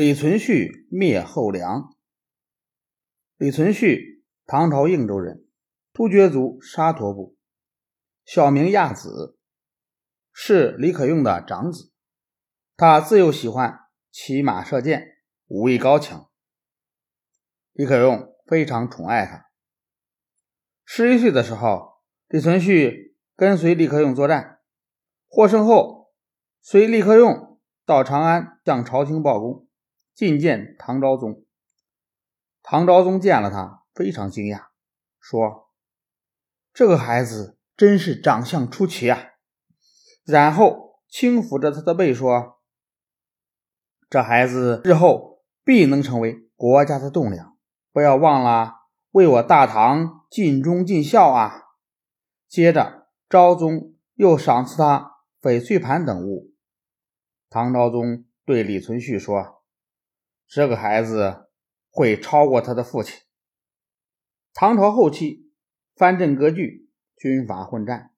李存勖灭后梁。李存勖，唐朝应州人，突厥族沙陀部，小名亚子，是李可用的长子。他自幼喜欢骑马射箭，武艺高强。李可用非常宠爱他。十一岁的时候，李存勖跟随李可用作战，获胜后，随李可用到长安向朝廷报功。觐见唐昭宗，唐昭宗见了他，非常惊讶，说：“这个孩子真是长相出奇啊！”然后轻抚着他的背说：“这孩子日后必能成为国家的栋梁，不要忘了为我大唐尽忠尽孝啊！”接着，昭宗又赏赐他翡翠盘等物。唐昭宗对李存勖说。这个孩子会超过他的父亲。唐朝后期，藩镇割据，军阀混战，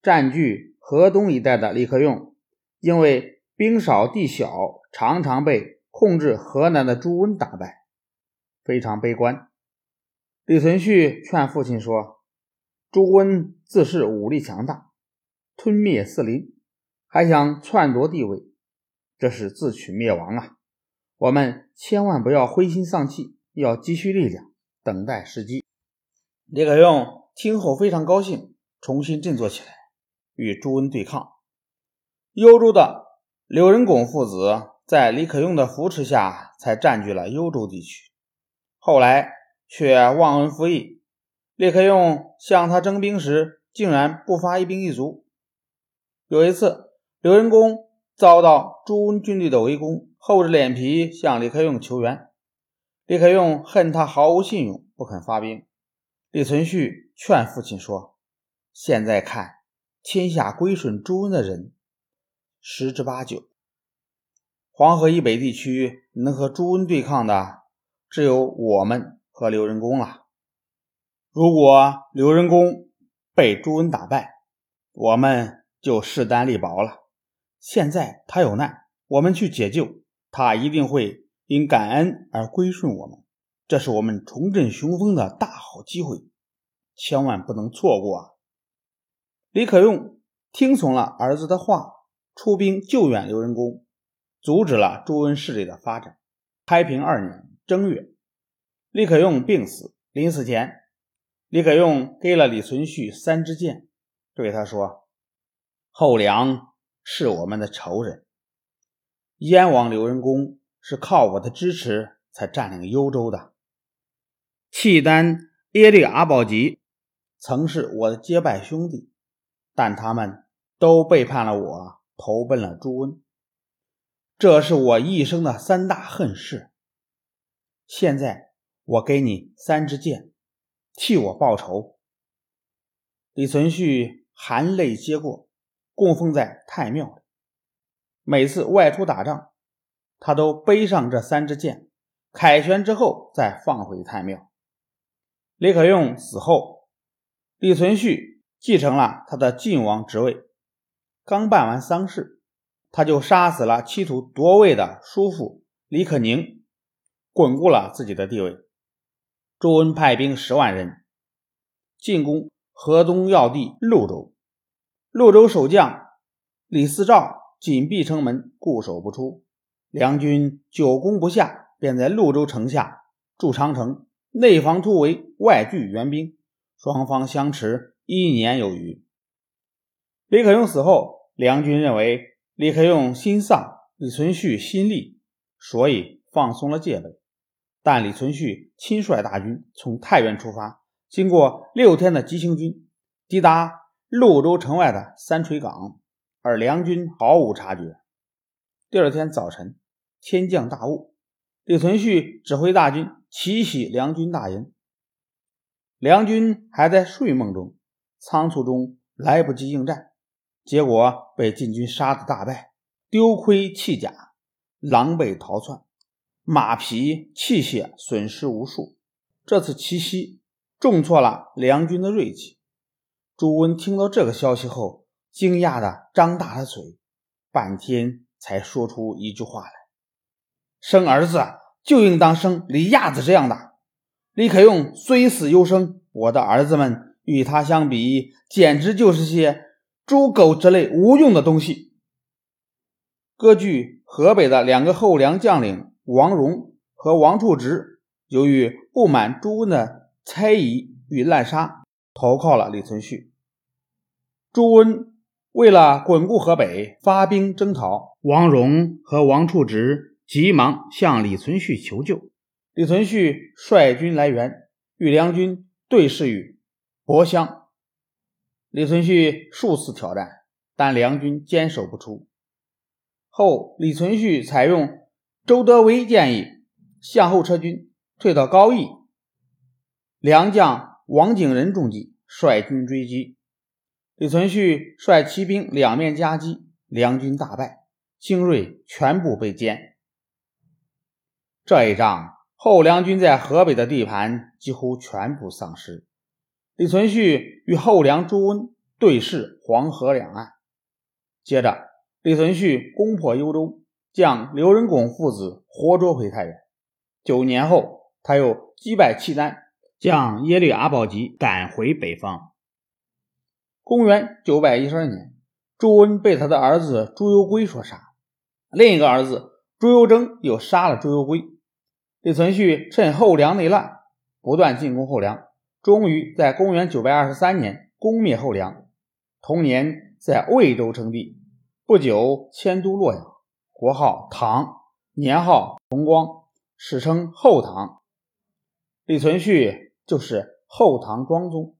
占据河东一带的李克用，因为兵少地小，常常被控制河南的朱温打败，非常悲观。李存勖劝父亲说：“朱温自恃武力强大，吞灭四邻，还想篡夺帝位，这是自取灭亡啊！”我们千万不要灰心丧气，要积蓄力量，等待时机。李可用听后非常高兴，重新振作起来，与朱温对抗。幽州的刘仁拱父子在李可用的扶持下，才占据了幽州地区。后来却忘恩负义，李可用向他征兵时，竟然不发一兵一卒。有一次，刘仁恭遭到朱温军队的围攻。厚着脸皮向李克用求援，李克用恨他毫无信用，不肯发兵。李存勖劝父亲说：“现在看，天下归顺朱温的人十之八九，黄河以北地区能和朱温对抗的，只有我们和刘仁恭了。如果刘仁恭被朱温打败，我们就势单力薄了。现在他有难，我们去解救。”他一定会因感恩而归顺我们，这是我们重振雄风的大好机会，千万不能错过啊！李可用听从了儿子的话，出兵救援刘仁恭，阻止了朱温势力的发展。开平二年正月，李可用病死，临死前，李可用给了李存勖三支箭，对他说：“后梁是我们的仇人。”燕王刘仁恭是靠我的支持才占领幽州的。契丹耶律阿保机曾是我的结拜兄弟，但他们都背叛了我，投奔了朱温。这是我一生的三大恨事。现在我给你三支箭，替我报仇。李存勖含泪接过，供奉在太庙里。每次外出打仗，他都背上这三支箭，凯旋之后再放回太庙。李可用死后，李存勖继承了他的晋王职位。刚办完丧事，他就杀死了企图夺位的叔父李可宁，巩固了自己的地位。朱温派兵十万人进攻河东要地潞州，潞州守将李嗣兆。紧闭城门，固守不出。梁军久攻不下，便在潞州城下筑长城，内防突围，外拒援兵，双方相持一年有余。李可用死后，梁军认为李可用心丧，李存勖心立，所以放松了戒备。但李存勖亲率大军从太原出发，经过六天的急行军，抵达潞州城外的三锤岗。而梁军毫无察觉。第二天早晨，天降大雾，李存勖指挥大军奇袭梁军大营。梁军还在睡梦中，仓促中来不及应战，结果被晋军杀得大败，丢盔弃甲，狼狈逃窜，马匹器械损失无数。这次奇袭重挫了梁军的锐气。朱温听到这个消息后，惊讶的张大了嘴，半天才说出一句话来：“生儿子就应当生李亚子这样的。李可用虽死犹生，我的儿子们与他相比，简直就是些猪狗之类无用的东西。割据河北的两个后梁将领王荣和王处直，由于不满朱温的猜疑与滥杀，投靠了李存勖。朱温为了巩固河北，发兵征讨。王荣和王处直急忙向李存勖求救。李存勖率军来援，与梁军对视于博乡。李存勖数次挑战，但梁军坚守不出。后李存勖采用周德威建议，向后撤军，退到高邑。梁将王景仁中计，率军追击。李存勖率骑兵两面夹击，梁军大败，精锐全部被歼。这一仗，后梁军在河北的地盘几乎全部丧失。李存勖与后梁朱温对视黄河两岸。接着，李存勖攻破幽州，将刘仁拱父子活捉回太原。九年后，他又击败契丹，将耶律阿保机赶回北方。公元九百一十二年，朱温被他的儿子朱由圭所杀，另一个儿子朱由征又杀了朱由圭。李存勖趁后梁内乱，不断进攻后梁，终于在公元九百二十三年攻灭后梁。同年，在魏州称帝，不久迁都洛阳，国号唐，年号弘光，史称后唐。李存勖就是后唐庄宗。